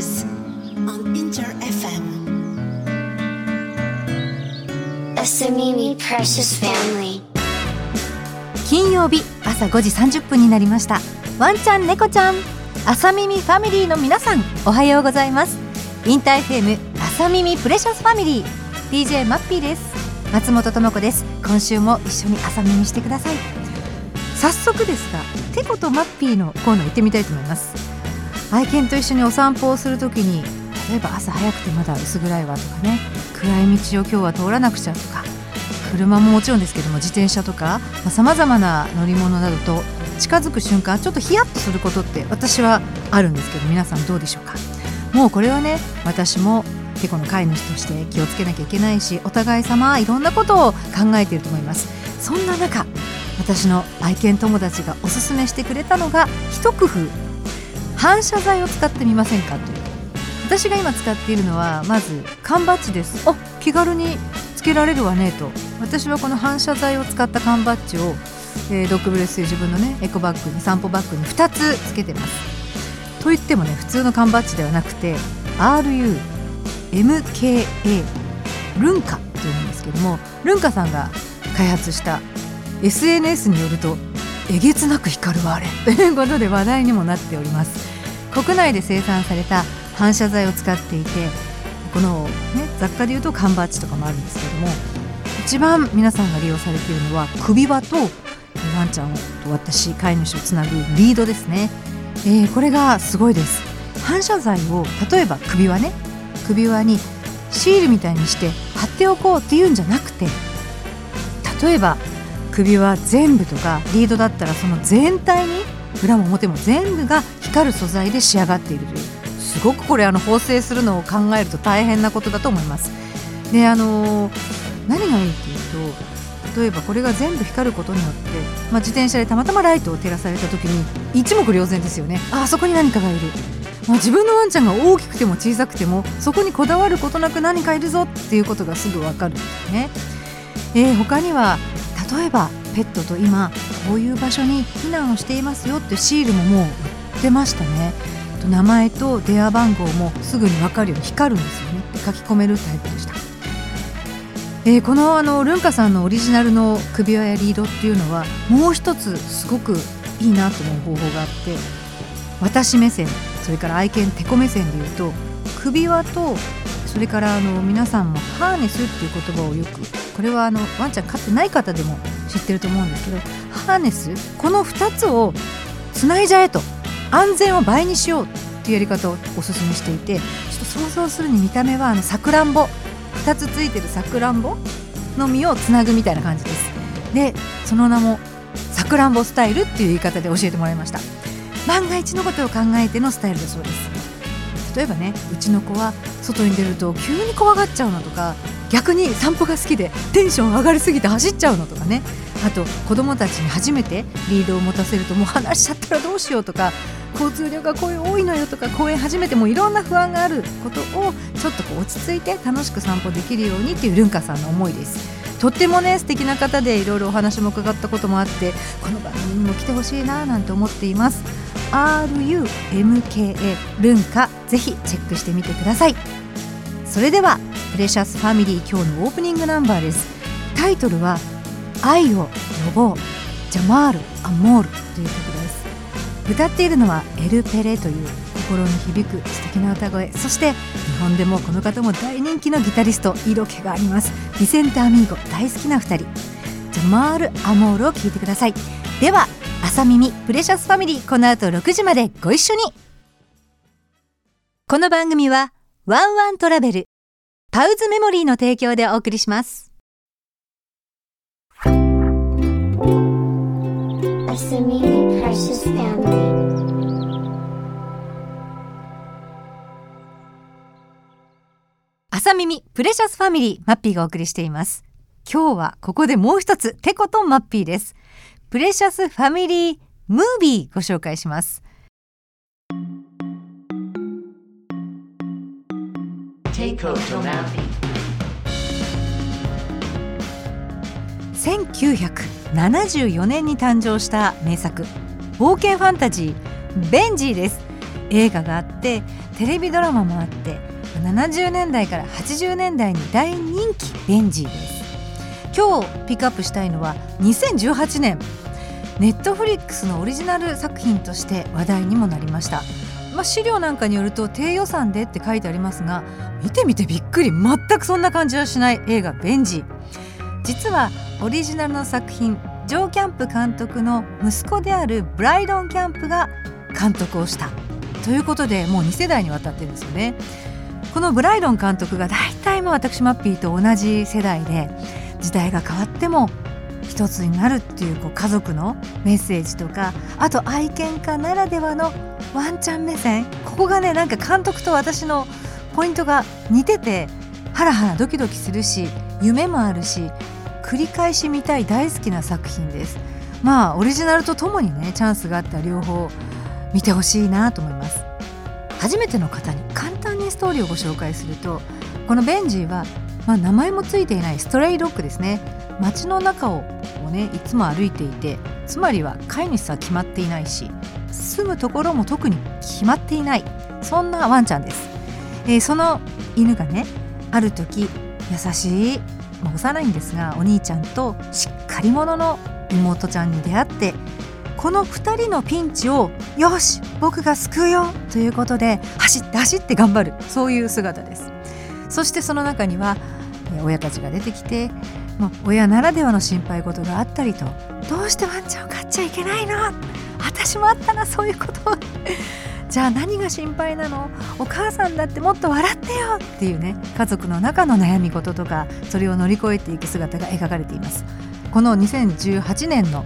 Lovers on Inter FM. Asamimi Precious Family. 金曜日朝5時30分になりました。ワンちゃん猫ちゃん。朝耳ファミリーの皆さんおはようございます。インターフェーム朝耳プレシャスファミリー。DJ マッピーです。松本智子です。今週も一緒に朝耳してください。早速ですがテコとマッピーのコーナー行ってみたいと思います愛犬と一緒にお散歩をするときに例えば朝早くてまだ薄暗い。わとかね暗い。道を今日は通らなくちゃとか車ももちろんですけども自転車とかさまざ、まな乗り物などと近づく瞬間ちょっとヒヤッとすることって私はあるんですけど皆さんどうでしょうかもうこれはね私もテコの飼い。主として気をつけなきゃい。けない。しお互い。様い。ろんなことを考えてい。ると思い。ますそんな中私の愛犬友達がおすすめしてくれたのが一工夫反射材を使ってみませんかという。私が今使っているのはまず缶バッジです。あ。気軽につけられるわねと。私はこの反射材を使った缶バッジを、えー、ドッグブレス自分のねエコバッグに散歩バッグに2つつけてます。と言ってもね普通の缶バッジではなくて RUMKA ルンカというんですけどもルンカさんが開発した SNS によるとえげつなく光るわあれということで話題にもなっております国内で生産された反射材を使っていてこの、ね、雑貨でいうと缶バッジとかもあるんですけども一番皆さんが利用されているのは首輪とワンちゃんと私飼い主をつなぐリードですね、えー、これがすごいです。反射材を例えば首輪ね。首輪にシールみたいにして貼っておこうっていうんじゃなくて例えば首輪全部とかリードだったらその全体に裏も表も全部が光る素材で仕上がっているというすごくこれあの縫製するのを考えると大変なことだと思います。であの何がいいっていうと例えばこれが全部光ることによって、まあ、自転車でたまたまライトを照らされた時に一目瞭然ですよねあそこに何かがいる、まあ、自分のワンちゃんが大きくても小さくてもそこにこだわることなく何かいるぞっていうことがすぐ分かるんですね。えー、他には例えばペットと今こういう場所に避難をしていますよってシールももう売ってましたね。名前と電話番号もすぐに分かるように光るんですよね。書き込めるタイプでした、えー、このあのルンカさんのオリジナルの首輪やリードっていうのはもう一つすごくいいなと思う方法があって私目線それから愛犬テコ目線でいうと首輪とそれからあの皆さんもハーネスっていう言葉をよくこれはあのワンちゃん飼ってない方でも知ってると思うんですけどハーネスこの2つをつないじゃえと安全を倍にしようっていうやり方をお勧めしていてちょっと想像するに見た目はあのさくらんぼ。2つついてるさくらんぼの実をつなぐみたいな感じです。でその名もさくらんぼスタイルっていう言い方で教えてもらいました。万が一のことを考えてのスタイルだそうです。例えばねうちの子は外に出ると急に怖がっちゃうのとか逆に散歩が好きでテンション上がりすぎて走っちゃうのとかね。あと子供たちに初めてリードを持たせるともう離しちゃったらどうしようとか交通量がこういう多いのよとか公園初めてもいろんな不安があることをちょっとこう落ち着いて楽しく散歩できるようにっていうルンカさんの思いです。とってもね素敵な方でいろいろお話も伺ったこともあってこの番組にも来てほしいななんて思っています。RUMKA ルンカぜひチェックしてみてください。それではプレシャスファミリー今日のオープニングナンバーです。タイトルは愛を呼ぼうジャマール・アモールという曲です。歌っているのはエル・ペレという心に響く素敵な歌声。そして日本でもこの方も大人気のギタリスト色気があります。ビセンタ・アミーゴ大好きな2人。ジャマール・アモールを聴いてください。では朝耳プレシャスファミリーこの後6時までご一緒にこの番組はワンワントラベルパウズメモリーの提供でお送りします。朝耳プレシャスファミリーマッピーがお送りしています。今日はここでもう一つテコとマッピーです。プレシャスファミリームービーご紹介します。1974年に誕生した名作冒険ファンタジーベンジーです映画があってテレビドラマもあって70年代から80年代に大人気ベンジーです今日ピックアップしたいのは2018年ネットフリックスのオリジナル作品として話題にもなりました。まあ、資料なんかによると低予算でって書いてありますが見てみてびっくり。全くそんな感じはしない。映画「ベンジ」実はオリジナルの作品ジョー・キャンプ監督の息子であるブライドン・キャンプが監督をした。ということでもう2世代にわたってるんですよね。このブライドン監督が大体も私マッピーと同じ世代で時代が変わっても一つになるっていうこう家族のメッセージとかあと愛犬家ならではのワンちゃん目線。ここがねなんか監督と私のポイントが似ててハラハラドキドキするし夢もあるし繰り返し見たい大好きな作品です。まあオリジナルとともにねチャンスがあった両方見てほしいなと思います。初めての方に簡単にストーリーをご紹介するとこのベンジーは、まあ、名前もついていないストレイドッグですね。街の中をねいつも歩いていてつまりは飼い主さん決まっていないし住むところも特に決まっていないそんなワンちゃんです、えー、その犬がねある時優しい、まあ、幼いんですがお兄ちゃんとしっかり者の妹ちゃんに出会ってこの2人のピンチをよし僕が救うよということで走って走って頑張るそういう姿です。そしてその中には親たちが出てきてまあ、親ならではの心配事があったりとどうしてワンちゃんを飼っちゃいけないの？私もあったなそういうこと。じゃあ何が心配なの？お母さんだってもっと笑ってよ！っていうね家族の中の悩み事とかそれを乗り越えていく姿が描かれています。この2018年の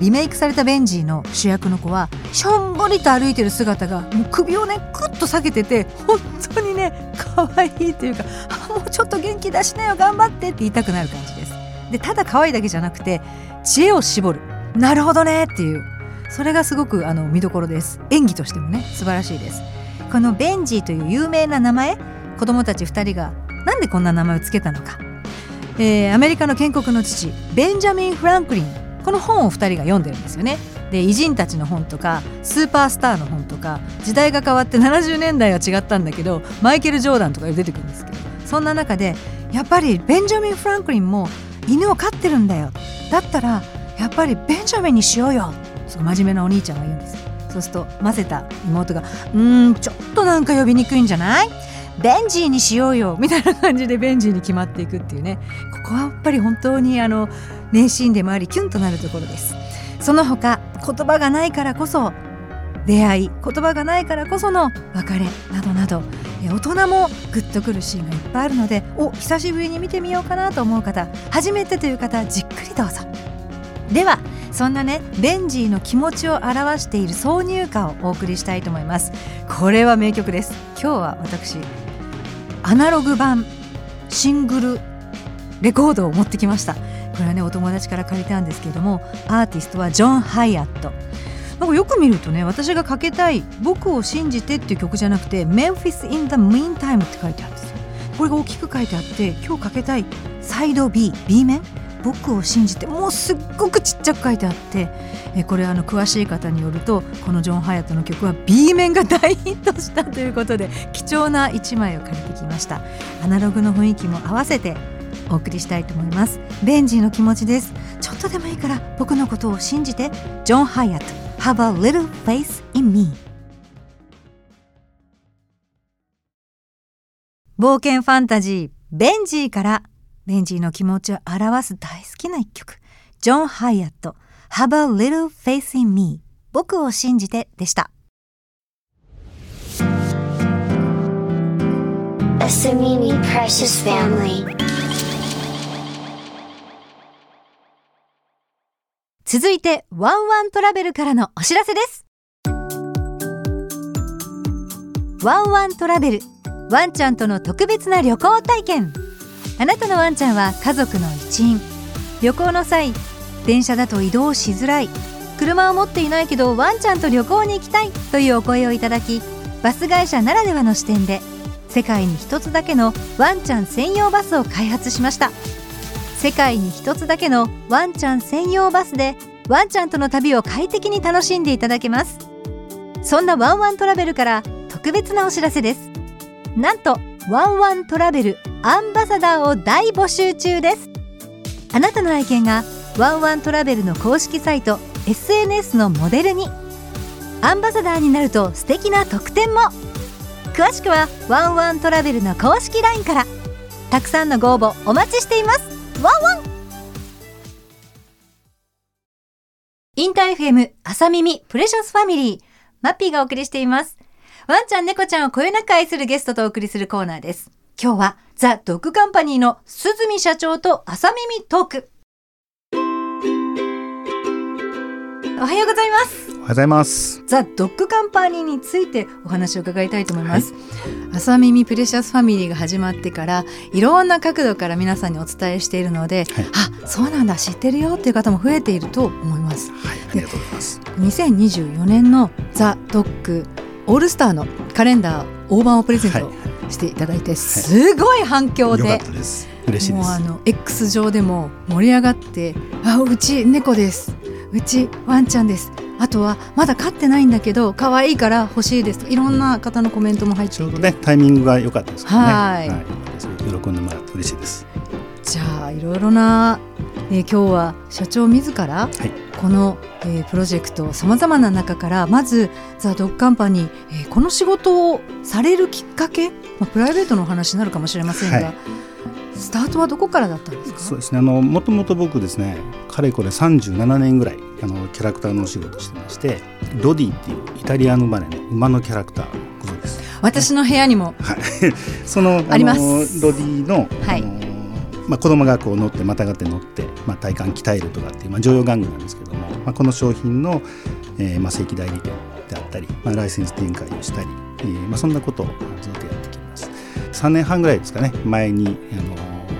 リメイクされたベンジーの主役の子はしょんぼりと歩いてる姿がもう首をねクッと下げてて本当にね可愛いというかもうちょっと元気出しなよ頑張ってって言いたくなる感じです。でただ可愛いだけじゃなくて知恵を絞る。なるほどねっていう。それがすごくあの見どころです。演技としてもね素晴らしいです。このベンジーという有名な名前子供たち2人がなんでこんな名前を付けたのか、えー、アメリカの建国の父ベンジャミン・フランクリン。この本を2人が読んでるんですよね。で偉人たちの本とかスーパースターの本とか時代が変わって70年代は違ったんだけどマイケル・ジョーダンとか出てくるんですけど。そんな中でやっぱりベンジャミン・フランクリンも犬を飼ってるんだよ。だったらやっぱりベンジャミンにしようよ。そう真面目なお兄ちゃんが言うんです。そうすると混ぜた妹が「うんちょっとなんか呼びにくいんじゃない？ベンジーにしようよ」みたいな感じでベンジーに決まっていくっていうね。ここはやっぱり本当にあの名シーンでもありキュンとなるところです。その他言葉がないからこそ出会い言葉がないからこその別れなどなど大人もグッとくるシーンがいっぱいあるのでお久しぶりに見てみようかなと思う方初めてという方じっくりどうぞ。ではそんなねベンジーの気持ちを表している挿入歌をお送りしたいと思います。これは名曲です。今日は私アナログ版シングルレコードを持ってきました。これはねお友達から借りたんですけれどもアーティストはジョン・ハイアット。なんかよく見るとね私がかけたい「僕を信じて」っていう曲じゃなくて「Memphis in the Meantime」って書いてあるんですよ。これが大きく書いてあって今日かけたいサイド B B 面？僕を信じてもうすっごくちっちゃく書いてあってえこれあの詳しい方によるとこのジョン・ハヤトの曲は B 面が大ヒットしたということで貴重な1枚を借りてきました。アナログの雰囲気も合わせてお送りしたいと思います。ベンジーの気持ちです。ちょっとでもいいから僕のことを信じてジョン・ハヤト。Have a little faith in me 冒険ファンタジーベンジーからベンジーの気持ちを表す大好きな一曲ジョン・ハイアット Have a little faith in me 僕を信じてでした Asamimi Precious Family 続いてワンワントラベルからのお知らせです。ワンワントラベルワンちゃんとの特別な旅行体験。あなたのワンちゃんは家族の一員。旅行の際電車だと移動しづらい。車を持っていないけどワンちゃんと旅行に行きたい。というお声をいただきバス会社ならではの視点で世界に一つだけのワンちゃん専用バスを開発しました。世界に一つだけのワンちゃん専用バスでワンちゃんとの旅を快適に楽しんでいただけます。そんなワンワントラベルから特別なお知らせです。なんとワンワントラベルアンバサダーを大募集中です。あなたの愛犬がワンワントラベルの公式サイト SNS のモデルに。アンバサダーになると素敵な特典も。詳しくはワンワントラベルの公式 LINE から。たくさんのご応募お待ちしています。ワンワン。インター FM 朝耳プレシャスファミリー。マッピーがお送りしています。ワンちゃん猫ちゃんをこよなく愛するゲストとお送りするコーナーです。今日はザ・ドッグカンパニーの鈴見社長と朝耳トーク。おはようございます。ございます。ザ・ドッグカンパニーについてお話を伺いたいと思います、朝耳プレシャスファミリーが始まってからいろんな角度から皆さんにお伝えしているので、はいあそうなんだ知ってるよっていう方も増えていると思いますはい、ありがとうございます。2024年のザ・ドッグオールスターのカレンダー大盤をプレゼントはしていただいてすごい反響で、よかったです。嬉しいです。もうあの X 上でも盛り上がって「あうち猫ですうちワンちゃんです」あとはまだ飼ってないんだけど可愛いから欲しいですといろんな方のコメントも入ってちょうどね、タイミングが良かったですね。はいそれ喜んでもらって嬉しいです。じゃあいろいろな、えー今日は社長自らはい、この、えープロジェクトさまざまな中からまずザ・ドッグカンパニー、えーこの仕事をされるきっかけ、まあ、プライベートのお話になるかもしれませんが、はいスタートはどこからだったんですか？そうですね。あの、もともと僕ですね、かれこれ37年ぐらい、あのキャラクターのお仕事してまして、ロディっていうイタリアの生まれの馬のキャラクターご存知です。私の部屋にも。はい、その あります。のロディの、はい。あのまあ、子供がこう乗ってまたがって乗って、まあ、体幹鍛えるとかっていう、まあ、常用玩具なんですけども、まあ、この商品の、えーまあ、正規代理店であったり、まあ、ライセンス展開をしたり、えーまあ、そんなことをずっとやってきます。3年半ぐらいですかね前に、あの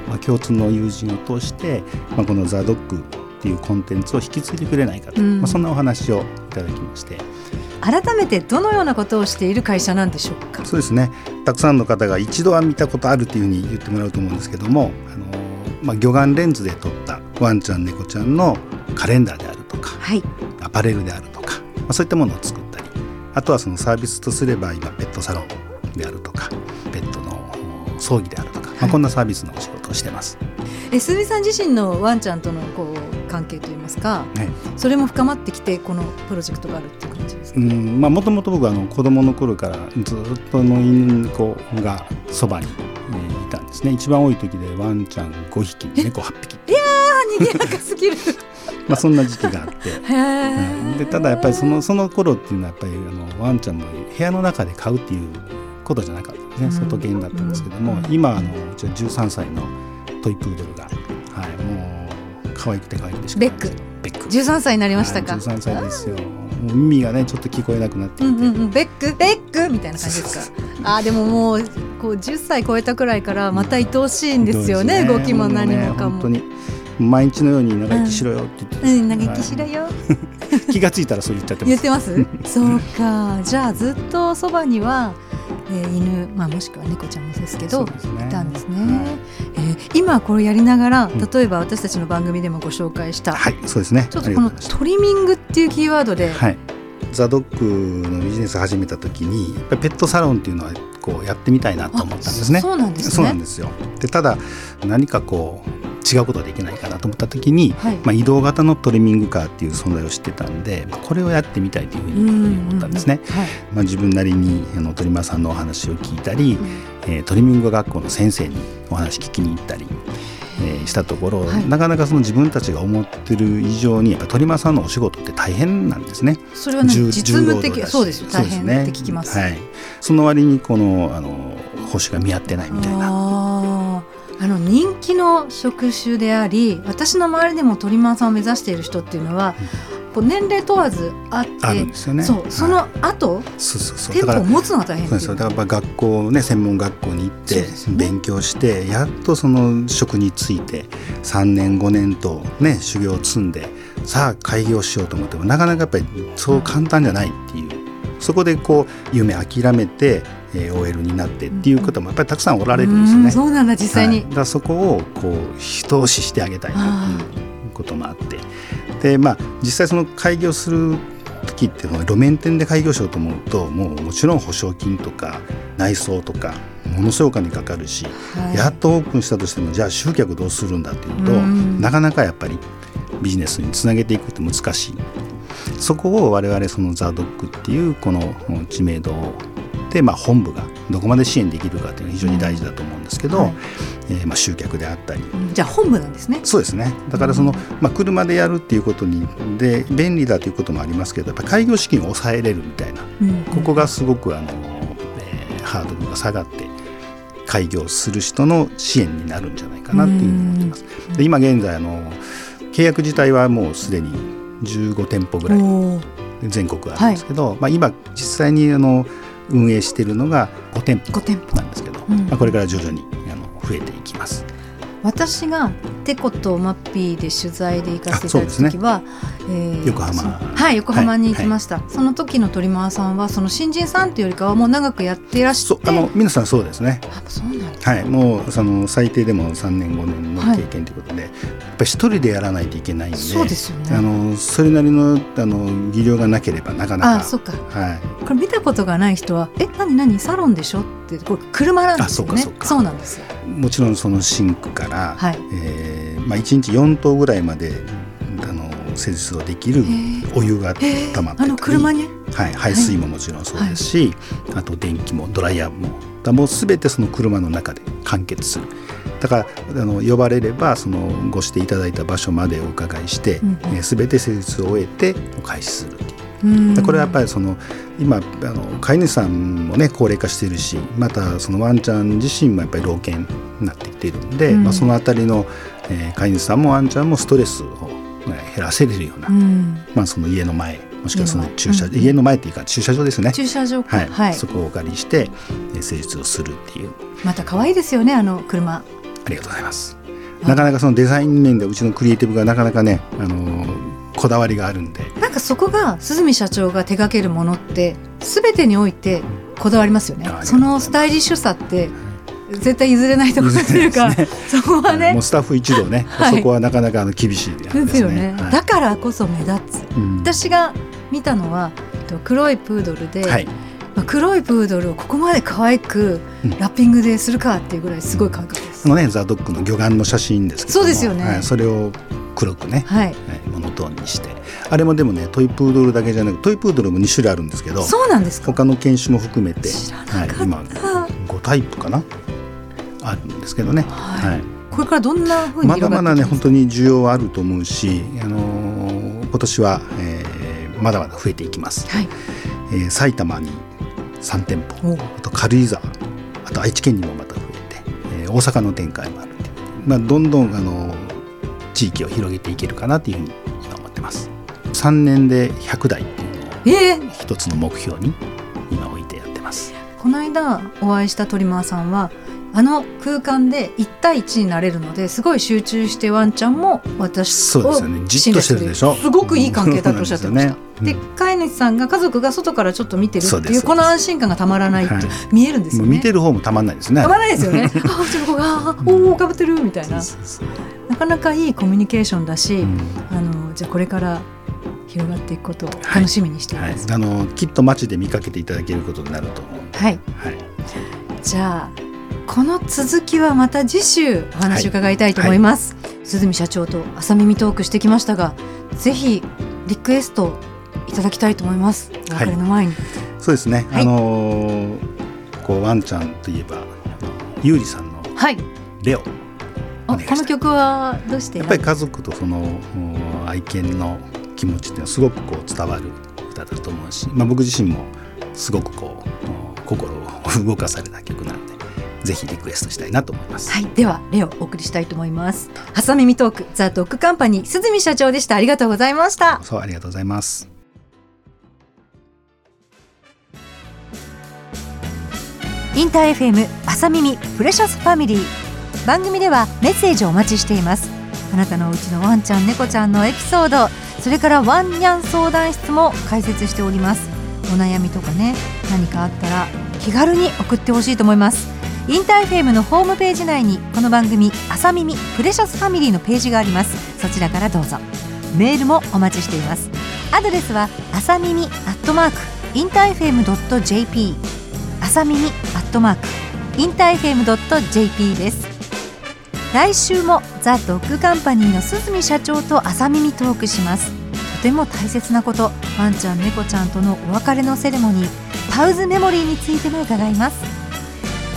まあ、共通の友人を通して、まあ、この「ザ・ドッグっていうコンテンツを引き継いでくれないかと、うん。まあ、そんなお話をいただきまして。改めてどのようなことをしている会社なんでしょうか？そうですね。たくさんの方が一度は見たことあるというふうに言ってもらうと思うんですけどもあの、まあ、魚眼レンズで撮ったワンちゃん猫ちゃんのカレンダーであるとかはい。アパレルであるとか、まあ、そういったものを作ったりあとはそのサービスとすれば今ペットサロンであるとかペットの葬儀であるとか、まあ、こんなサービスのお仕事をしてます。え鈴木さん自身のワンちゃんとのこう関係といいますかねそれも深まってきてこのプロジェクトがあるっていう感じですか、うんまあもともと僕はあの子供の頃からずっとの犬子がそばに、えーいたんですね。一番多い時でワンちゃん5匹猫8匹。いやー賑やかすぎる。まあそんな時期があって、うんでただやっぱりそのその頃っていうのはやっぱりあのワンちゃんも部屋の中で飼うっていうことじゃなかったんですね、うん。外犬だったんですけども、うん。今あのうちは13歳のトイプードルが、はい、もう可愛くて可愛くてしかない。んですベック。13歳になりましたか、はい、13歳ですよ。もう耳がねちょっと聞こえなくなっていて、うんうんうん、ベック？ベック？みたいな感じですか？あーでももうこう10歳超えたくらいからまた愛おしいんですよねどう動きも何もかも。うね本当に毎日のように長生きしろよって言ってうん長生きしろよ、はい。気がついたらそう言っちゃってます。言ってます？そうか。じゃあずっとそばには、えー犬、まあ、もしくは猫ちゃんもですけどそうですね。いたんですね、はえー今これやりながらん。例えば私たちの番組でもご紹介した、はいそうですね。ちょっとこのトリミングっていうキーワードで、すはい。ザ・ドッグのビジネス始めた時にやっぱりペットサロンっていうのはこうやってみたいなと思ったんですね。あそうなんですね。そうなんですよ。でただ何かこう違うことできないかなと思った時に、はい。まあ、移動型のトリミングカーっていう存在を知ってたんで、まあこれをやってみたいというふうに思ったんですね。はい。まあ、自分なりにあのトリマーさんのお話を聞いたり、えートリミング学校の先生にお話聞きに行ったり、えーしたところ、はい。なかなかその自分たちが思ってる以上にやっぱトリマーさんのお仕事って大変なんですね。それはね重実務的そうですよ。大変って聞きます。はい、その割にこのあの報酬が見合ってないみたいな。あの人気の職種であり私の周りでもトリマーさんを目指している人っていうのは、こう年齢問わずあってあるんですよね。そうそのはい後、そう。そうそう。店舗を持つのが大変ですよだから学校ね専門学校に行って勉強して、やっとその職に就いて3年5年とね修行を積んでさあ開業しようと思ってもなかなかやっぱりそう簡単じゃないっていう、そこでこう夢諦めて、えー OL になってっていう方もやっぱりたくさんおられるんですよね。うんそうなんだ実際に、はい。だからそこをこう一押ししてあげたいということもあって。でまあ実際その開業する時時っていうのは路面店で開業しようと思うともうもちろん保証金とか内装とかものすごいお金かかるし、はい。やっとオープンしたとしてもじゃあ集客どうするんだっていうと、うん。なかなかやっぱりビジネスにつなげていくって難しい。そこを我々そのザ・ドッグっていうこの知名度で、まあ、本部がどこまで支援できるかっていうのが非常に大事だと思うんですけど、はい。えーまあ、集客であったり。うん。じゃあ本部なんですね。そうですね。だからその、まあ、車でやるっていうことにで便利だということもありますけどやっぱ開業資金を抑えれるみたいな。うん。ここがすごくあの、えーハードルが下がって開業する人の支援になるんじゃないかなっていうふうに思ってます。で今現在あの契約自体はもうすでに15店舗ぐらい全国あるんですけど、まあ、今実際にあの運営しているのが5店舗5店舗。なんですけど、うん。まあ、これから徐々にあの増えていきます。私がテコとマッピーで取材で行かせていただいた時は、えー横浜。そはい横浜に行きました、その時の鳥間さんはその新人さんっていうよりかはもう長くやっていらっしゃってあの皆さんそうですね。あそうなんはい、もうその最低でも3年5年の経験ということで、やっぱり一人でやらないといけないんでそうですよね。あのそれなりのあの技量がなければなかなか。あそっか。はい、これ見たことがない人は「え何何サロンでしょ?」ってこれ車なんですよね。あそうかそうか。なんですよ。もちろんそのシンクから、はい。えーまあ、1日4頭ぐらいまであの施術をできるー。お湯がえ溜まってあの車に？はい、排水ももちろんそうですし、あと電気もドライヤーもだもう全てその車の中で完結する。だからあの呼ばれればそのご指定いただいた場所までお伺いして、うん全て施術を終えてお返しするでこれはやっぱりその今あの飼い主さんもね高齢化しているしまたそのワンちゃん自身もやっぱり老犬になってきているんで、うん。まあ、そのあたりの、えー飼い主さんもワンちゃんもストレスを、ね減らせれるような、うん。まあ、その家の前もしくはその駐車うん家の前っていうか駐車場ですね。駐車場か。はい。はい、そこをお借りしてえー施術をするっていう。また可愛いですよねあの車。ありがとうございます。あなかなかそのデザイン面でうちのクリエイティブがなかなかね、あのーこだわりがあるんで。なんかそこが鈴見社長が手掛けるものって全てにおいてこだわりますよね。そのスタイリッシュさって絶対譲れないところっていうか、譲れないそこはね。もうスタッフ一同ね、はい。そこはなかなかあの厳しいですね。ね、はい。だからこそ目立つ。うん。私が見たのはえっと黒いプードルで、はい。まあ、黒いプードルをここまで可愛くうん。ラッピングでするかっていうぐらいすごい可愛かったです、そのねザ・ドッグの魚眼の写真ですけども。そうですよね。はい、それを黒くね、はい。はい、モノトーンにして。あれもでもねトイプードルだけじゃなくトイプードルも2種類あるんですけどそうなんですか？他の犬種も含めて知らなかった。はい、今5タイプかな？あるんですけどね、はい。はい。これからどんな風にまだまだね本当に需要はあると思うし、あのー今年は、えーまだまだ増えていきます、はい。えー埼玉に3店舗おあと軽井沢あと愛知県にもまた増えて、えー大阪の展開もあるっていう。まあ、どんどん、あのー地域を広げていけるかなっていうふうに今思ってます。3年で100台っていうのをえー。一つの目標に今置いてやってます。この間お会いしたトリマーさんはあの空間で1対1になれるのですごい集中してワンちゃんも私をそうですよね。じっとしてるでしょ。すごくいい関係だとおっしゃってました。うなんで飼い主さんが家族が外からちょっと見てるっていうこの安心感がたまらないっていうはい。見えるんですよね。見てる方もたまんないですね。たまらないですよね。あうちの子があおおかぶってるみたいな。なかなかいいコミュニケーションだし、うん。あのじゃあこれから広がっていくことを楽しみにしていはい。ます。、あのきっと街で見かけていただけることになると思うはい、はい、じゃあこの続きはまた次週お話を伺いたいと思います、鈴見社長と朝耳トークしてきましたがぜひリクエストいただきたいと思います。お別れの前に、そうですね、はい。あのーこうワンちゃんといえばゆうりさんのはい。レオおあこの曲はどうして？やっぱり家族とそのお愛犬の気持ちっていうのはすごくこう伝わる歌だと思うし、まあ、僕自身もすごくこうお心を動かされた曲なのでぜひリクエストしたいなと思います。はい、ではレオお送りしたいと思います。朝耳トークザトークカンパニー鈴見社長でした。ありがとうございました。そうありがとうございます。インター FM 朝耳プレシャスファミリー。番組ではメッセージをお待ちしています。あなたのうちのワンちゃん猫ちゃんのエピソードそれからワンニャン相談室も開設しております。お悩みとかね何かあったら気軽に送ってほしいと思いますインター FM のホームページ内にこの番組朝耳プレシャスファミリーのページがあります。そちらからどうぞ。メールもお待ちしています。アドレスは朝耳アットマークインター FM.jp 朝耳アットマークインター FM.jp です。来週もザ・ドッグカンパニーの鈴見社長と朝耳トークします。とても大切なこと。ワンちゃん猫ちゃんとのお別れのセレモニー。パウズメモリーについても伺います。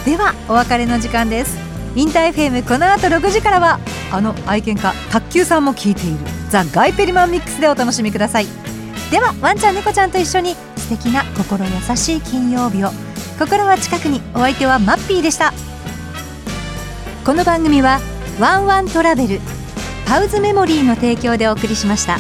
ではお別れの時間です。インター FM この後6時からはあの愛犬家卓球さんも聞いているザ・ガイペリマンミックスでお楽しみください。ではワンちゃん猫ちゃんと一緒に素敵な心優しい金曜日を。心は近くにお相手はマッピーでした。この番組はワンワントラベルパウズメモリーの提供でお送りしました。